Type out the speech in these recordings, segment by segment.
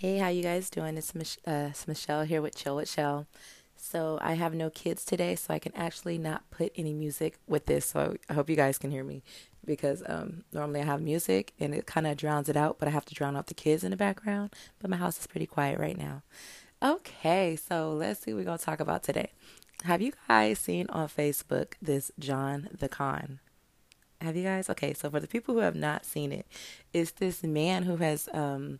Hey, how you guys doing? It's, Mich- uh, it's Michelle here with Chill with Shell. So I have no kids today, so I can actually not put any music with this. So I hope you guys can hear me because um, normally I have music and it kind of drowns it out, but I have to drown out the kids in the background. But my house is pretty quiet right now. Okay, so let's see what we're gonna talk about today. Have you guys seen on Facebook this John the Con? Have you guys? Okay, so for the people who have not seen it, it's this man who has um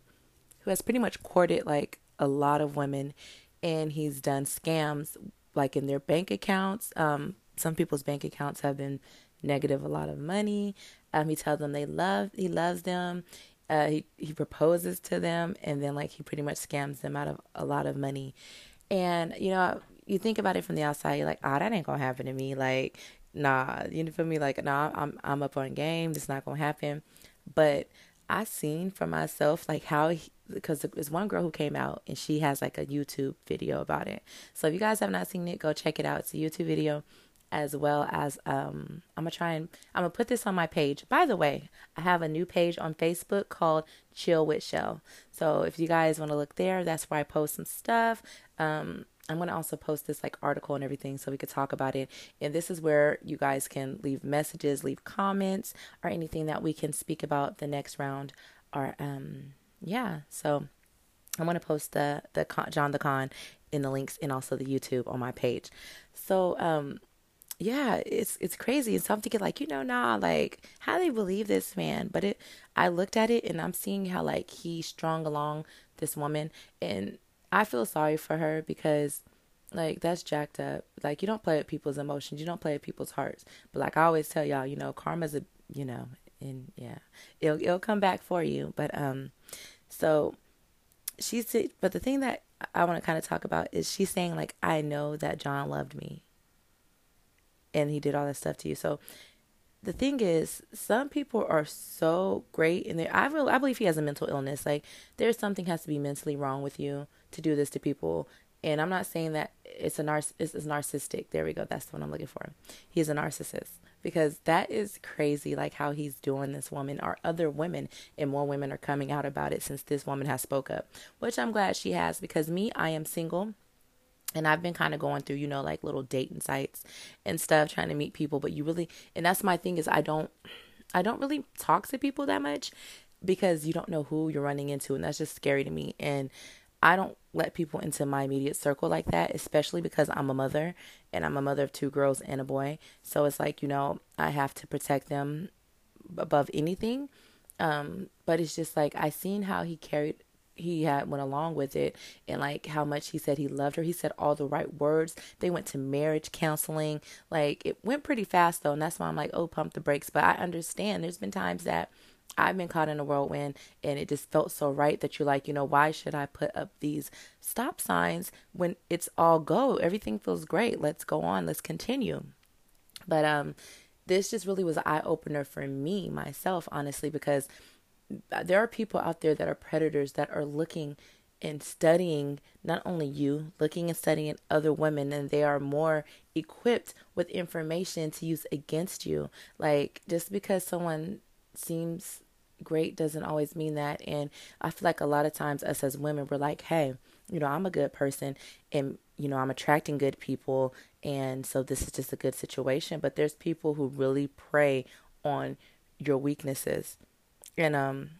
who has pretty much courted like a lot of women and he's done scams like in their bank accounts. Um, some people's bank accounts have been negative a lot of money. Um, he tells them they love he loves them. Uh, he he proposes to them and then like he pretty much scams them out of a lot of money. And you know, you think about it from the outside, you're like, oh, that ain't gonna happen to me. Like, nah, you know, for me, like, nah, I'm I'm up on game. It's not gonna happen. But I seen for myself like how because there's one girl who came out and she has like a YouTube video about it. So if you guys have not seen it, go check it out. It's a YouTube video as well as um I'm gonna try and I'm gonna put this on my page. By the way, I have a new page on Facebook called Chill with Shell. So if you guys want to look there, that's where I post some stuff. Um I'm going to also post this like article and everything so we could talk about it. And this is where you guys can leave messages, leave comments, or anything that we can speak about the next round. Or um, yeah. So I'm going to post the the con, John the Con in the links and also the YouTube on my page. So um, yeah, it's it's crazy. And so I'm thinking like, you know, nah, like how they believe this man. But it, I looked at it and I'm seeing how like he strung along this woman and I feel sorry for her because like that's jacked up. Like you don't play with people's emotions, you don't play with people's hearts. But like I always tell y'all, you know, karma's a you know, and yeah, it'll it'll come back for you. But um, so she said, but the thing that I want to kind of talk about is she's saying like I know that John loved me, and he did all that stuff to you. So the thing is, some people are so great, and I I believe he has a mental illness. Like there's something has to be mentally wrong with you to do this to people. And I'm not saying that it's a narciss it's, it's narcissistic. There we go. That's the one I'm looking for. He's a narcissist because that is crazy. Like how he's doing this woman or other women, and more women are coming out about it since this woman has spoke up, which I'm glad she has. Because me, I am single and I've been kind of going through, you know, like little dating sites and stuff, trying to meet people. But you really, and that's my thing is I don't, I don't really talk to people that much because you don't know who you're running into, and that's just scary to me. And I don't let people into my immediate circle like that, especially because I'm a mother and I'm a mother of two girls and a boy. So it's like, you know, I have to protect them above anything. Um, but it's just like I seen how he carried he had went along with it and like how much he said he loved her. He said all the right words. They went to marriage counseling. Like it went pretty fast though, and that's why I'm like, oh, pump the brakes. But I understand there's been times that I've been caught in a whirlwind and it just felt so right that you're like, you know, why should I put up these stop signs when it's all go? Everything feels great. Let's go on. Let's continue. But um this just really was an eye opener for me myself, honestly, because there are people out there that are predators that are looking and studying not only you, looking and studying other women, and they are more equipped with information to use against you. Like, just because someone seems great doesn't always mean that. And I feel like a lot of times, us as women, we're like, hey, you know, I'm a good person and, you know, I'm attracting good people. And so this is just a good situation. But there's people who really prey on your weaknesses. And um,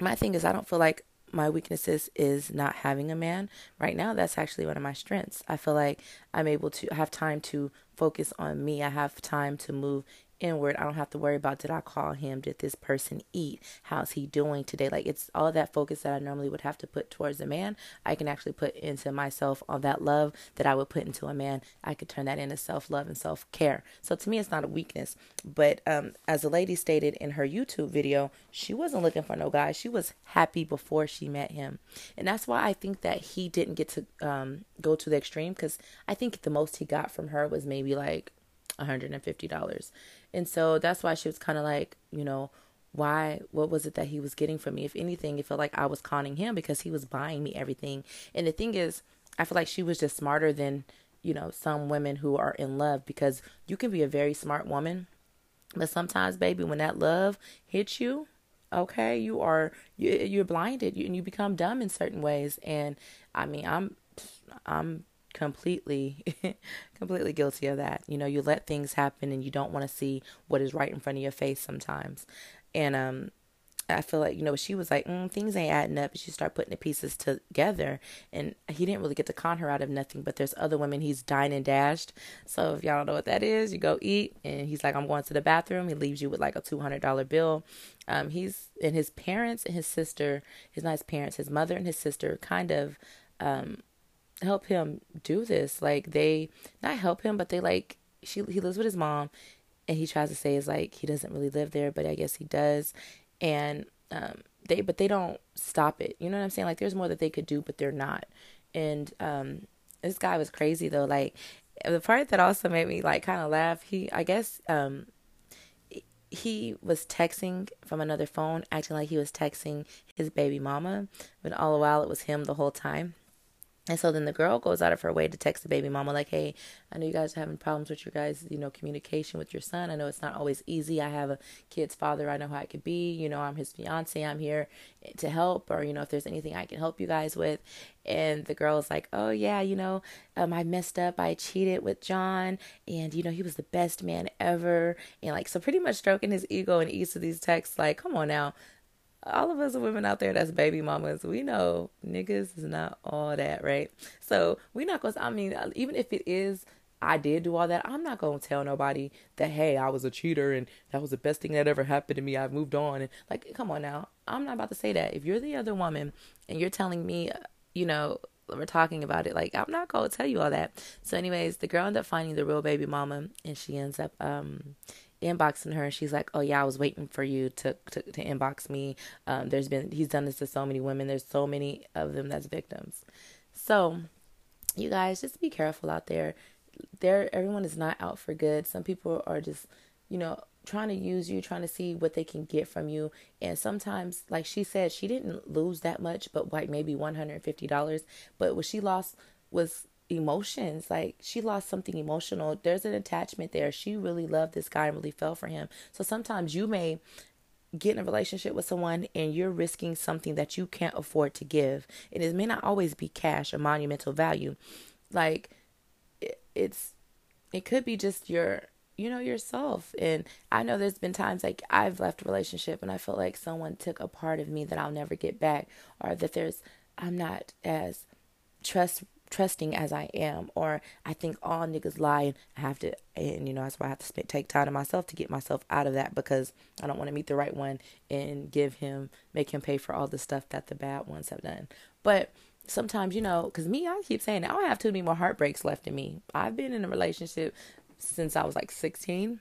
my thing is, I don't feel like my weaknesses is not having a man. Right now, that's actually one of my strengths. I feel like I'm able to have time to focus on me. I have time to move inward. I don't have to worry about did I call him? Did this person eat? How's he doing today? Like it's all that focus that I normally would have to put towards a man. I can actually put into myself all that love that I would put into a man. I could turn that into self love and self care. So to me, it's not a weakness. But um, as a lady stated in her YouTube video, she wasn't looking for no guy. She was happy before she met him, and that's why I think that he didn't get to um, go to the extreme because I think the most he got from her was maybe like $150 and so that's why she was kind of like, you know, why what was it that he was getting from me? If anything, it felt like I was conning him because he was buying me everything. And the thing is, I feel like she was just smarter than, you know, some women who are in love because you can be a very smart woman, but sometimes baby when that love hits you, Okay, you are you, you're blinded and you become dumb in certain ways. And I mean, I'm I'm completely completely guilty of that. You know, you let things happen and you don't want to see what is right in front of your face sometimes. And um I feel like, you know, she was like, mm, things ain't adding up. She started putting the pieces together. And he didn't really get to con her out of nothing, but there's other women he's dined and dashed. So if y'all don't know what that is, you go eat. And he's like, I'm going to the bathroom. He leaves you with like a $200 bill. Um, he's, and his parents and his sister, his nice parents, his mother and his sister kind of, um, help him do this. Like they, not help him, but they like, she, he lives with his mom and he tries to say is like he doesn't really live there, but I guess he does and um, they but they don't stop it. You know what I'm saying? Like there's more that they could do, but they're not. And um, this guy was crazy though. Like the part that also made me like kind of laugh. He I guess um, he was texting from another phone, acting like he was texting his baby mama, but all the while it was him the whole time. And so then the girl goes out of her way to text the baby mama, like, hey, I know you guys are having problems with your guys, you know, communication with your son. I know it's not always easy. I have a kid's father. I know how it could be. You know, I'm his fiance. I'm here to help, or, you know, if there's anything I can help you guys with. And the girl is like, oh, yeah, you know, um, I messed up. I cheated with John, and, you know, he was the best man ever. And, like, so pretty much stroking his ego in each of these texts, like, come on now all of us women out there that's baby mamas, we know niggas is not all that, right? So we not gonna. I mean, even if it is, I did do all that. I'm not gonna tell nobody that hey, I was a cheater and that was the best thing that ever happened to me. I've moved on and like, come on now. I'm not about to say that. If you're the other woman and you're telling me, you know, we're talking about it. Like I'm not gonna tell you all that. So, anyways, the girl ended up finding the real baby mama, and she ends up um inboxing her and she's like oh yeah i was waiting for you to to, to inbox me. Um, there's been he's done this to so many women. There's so many of them that's victims. So you guys just be careful out there. There everyone is not out for good. Some people are just you know trying to use you trying to see what they can get from you. And sometimes like she said she didn't lose that much but like maybe $150 but what she lost was emotions. Like she lost something emotional. There's an attachment there. She really loved this guy and really fell for him. So sometimes you may get in a relationship with someone and you're risking something that you can't afford to give. And it may not always be cash or monumental value. Like it, it's it could be just your you know yourself and i know there's been times like i've left a relationship and i felt like someone took a part of me that i'll never get back or that there's i'm not as trust trusting as I am, or I think all niggas lie, and I have to, and you know that's why I have to spend, take time to myself to get myself out of that because I don't want to meet the right one and give him, make him pay for all the stuff that the bad ones have done. But sometimes, you know, because me, I keep saying I don't have too many more heartbreaks left in me. I've been in a relationship since I was like 16.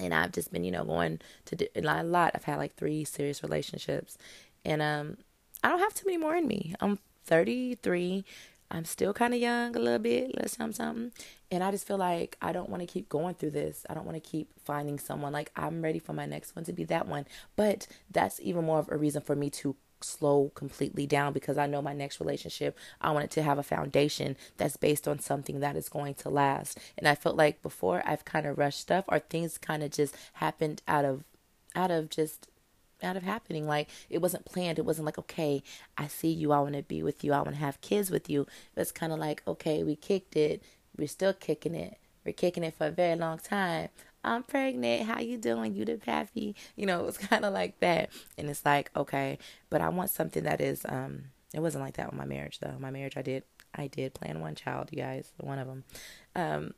And I've just been, you know, going to do, a lot. I've had like three serious relationships, and um, I don't have too many more in me. I'm 33 I'm still kind of young a little bit, little something, something. And I just feel like I don't want to keep going through this. I don't want to keep finding someone. Like, I'm ready for my next one to be that one. But that's even more of a reason for me to slow completely down because I know my next relationship, I want it to have a foundation that's based on something that is going to last. And I felt like before I've kind of rushed stuff or things kind of just happened out of out of just out of happening. Like it wasn't planned. It wasn't like, okay, I see you. I want to be with you. I want to have kids with you. It's kind of like, okay, we kicked it. We're still kicking it. We're kicking it for a very long time. I'm pregnant. How you doing? You the pappy? You know, it was kind of like that. And it's like, okay, but I want something that is. um It wasn't like that with my marriage though. My marriage, I did, I did plan one child. You guys, one of them. Um,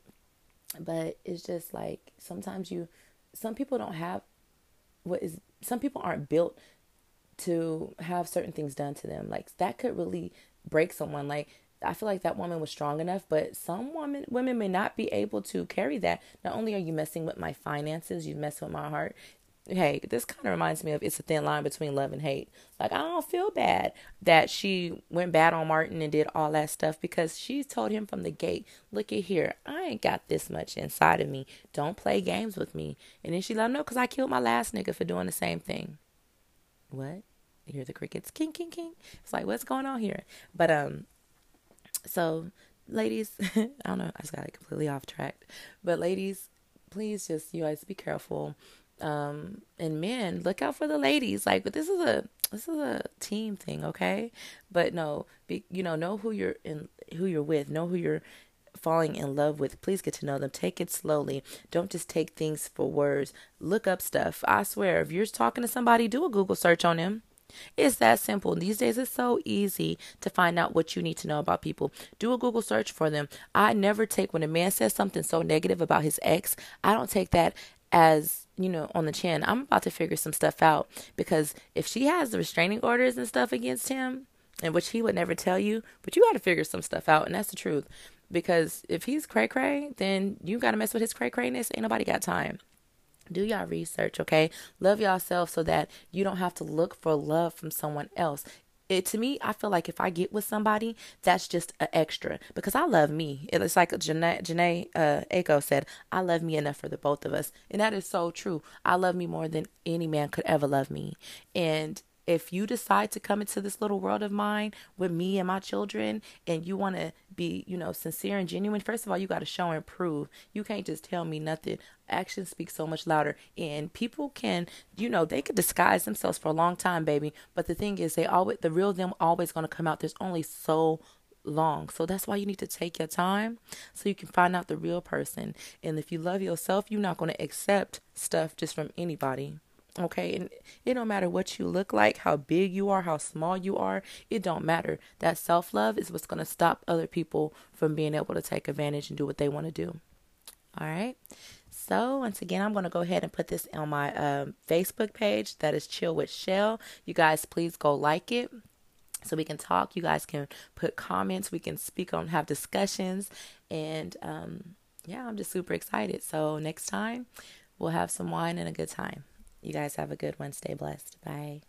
but it's just like sometimes you, some people don't have what is some people aren't built to have certain things done to them. Like that could really break someone. Like I feel like that woman was strong enough, but some women women may not be able to carry that. Not only are you messing with my finances, you mess with my heart. Hey, this kind of reminds me of it's a thin line between love and hate. Like I don't feel bad that she went bad on Martin and did all that stuff because she told him from the gate, "Look at here, I ain't got this much inside of me. Don't play games with me." And then she let him know because I killed my last nigga for doing the same thing. What? You hear the crickets, king, king, king. It's like, what's going on here? But um, so ladies, I don't know, I just got completely off track. But ladies, please just you guys be careful Um, and men, look out for the ladies. Like, but this is a this is a team thing, okay? But no, be, you know, know who you're in, who you're with, know who you're falling in love with. Please get to know them. Take it slowly. Don't just take things for words. Look up stuff. I swear, if you're talking to somebody, do a Google search on them. It's that simple. These days, it's so easy to find out what you need to know about people. Do a Google search for them. I never take, when a man says something so negative about his ex, I don't take that as, you know, on the chin. I'm about to figure some stuff out because if she has the restraining orders and stuff against him, and which he would never tell you, but you got to figure some stuff out, and that's the truth. Because if he's cray cray, then you got to mess with his cray crayness. Ain't nobody got time do y'all research, okay? Love yourself so that you don't have to look for love from someone else. It, to me, I feel like if I get with somebody, that's just an extra because I love me. It's like Jhené, Jhené uh, Aiko said, I love me enough for the both of us. And that is so true. I love me more than any man could ever love me. And if you decide to come into this little world of mine with me and my children and you want to be you know sincere and genuine first of all you got to show and prove you can't just tell me nothing actions speak so much louder and people can you know they could disguise themselves for a long time baby but the thing is they always the real them always going to come out there's only so long. So that's why you need to take your time so you can find out the real person. And if you love yourself, you're not going to accept stuff just from anybody. Okay, and it don't matter what you look like, how big you are, how small you are, it don't matter. That self love is what's going to stop other people from being able to take advantage and do what they want to do. All right. So, once again, I'm going to go ahead and put this on my um, Facebook page. That is Chill with Shell. You guys, please go like it so we can talk. You guys can put comments. We can speak on, have discussions. And um, yeah, I'm just super excited. So, next time, we'll have some wine and a good time. You guys have a good one. Stay blessed. Bye.